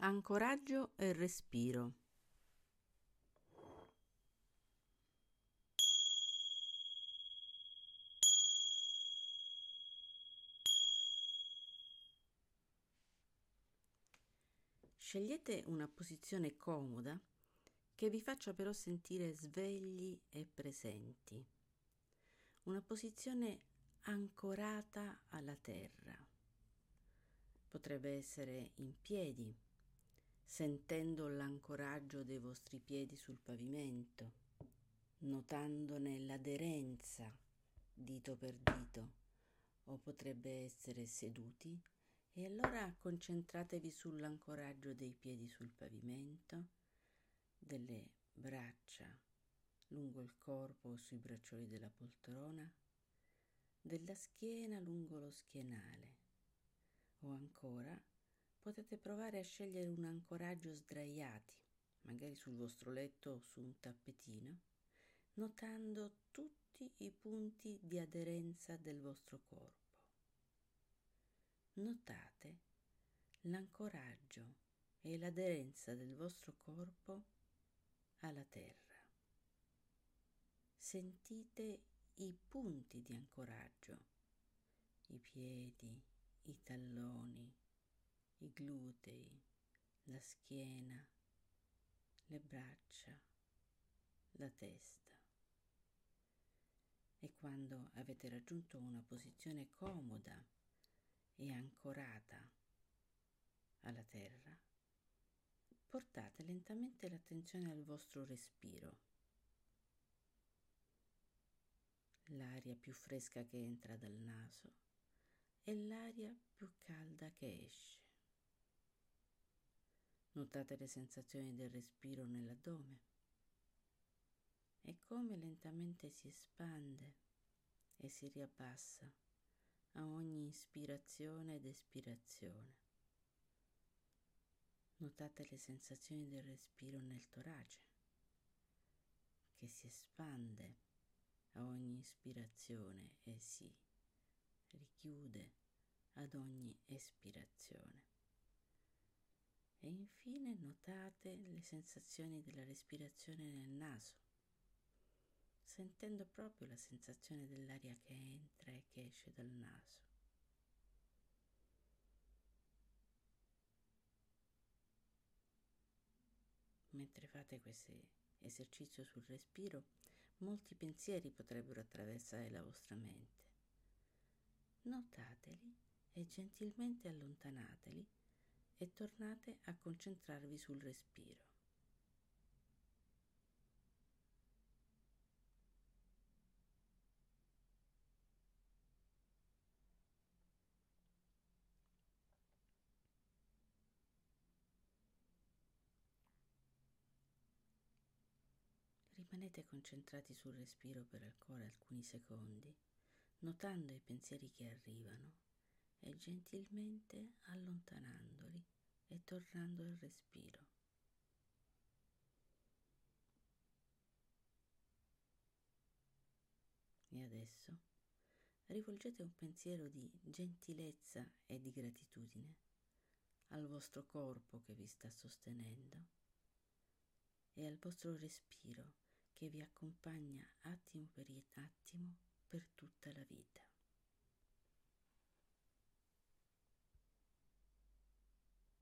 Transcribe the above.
Ancoraggio e respiro. Scegliete una posizione comoda che vi faccia però sentire svegli e presenti. Una posizione ancorata alla terra. Potrebbe essere in piedi sentendo l'ancoraggio dei vostri piedi sul pavimento, notandone l'aderenza dito per dito, o potrebbe essere seduti? E allora concentratevi sull'ancoraggio dei piedi sul pavimento, delle braccia lungo il corpo o sui braccioli della poltrona, della schiena lungo lo schienale o ancora potete provare a scegliere un ancoraggio sdraiati, magari sul vostro letto o su un tappetino, notando tutti i punti di aderenza del vostro corpo. Notate l'ancoraggio e l'aderenza del vostro corpo alla terra. Sentite i punti di ancoraggio, i piedi, i talloni, i glutei, la schiena, le braccia, la testa. E quando avete raggiunto una posizione comoda e ancorata alla terra, portate lentamente l'attenzione al vostro respiro. L'aria più fresca che entra dal naso e l'aria più calda che esce. Notate le sensazioni del respiro nell'addome e come lentamente si espande e si riabbassa a ogni ispirazione ed espirazione. Notate le sensazioni del respiro nel torace che si espande a ogni ispirazione e si richiude ad ogni espirazione. E infine notate le sensazioni della respirazione nel naso, sentendo proprio la sensazione dell'aria che entra e che esce dal naso. Mentre fate questo esercizio sul respiro, molti pensieri potrebbero attraversare la vostra mente. Notateli e gentilmente allontanateli e tornate a concentrarvi sul respiro. Rimanete concentrati sul respiro per ancora alcuni secondi, notando i pensieri che arrivano e gentilmente allontanandoli e tornando al respiro. E adesso rivolgete un pensiero di gentilezza e di gratitudine al vostro corpo che vi sta sostenendo e al vostro respiro che vi accompagna attimo per attimo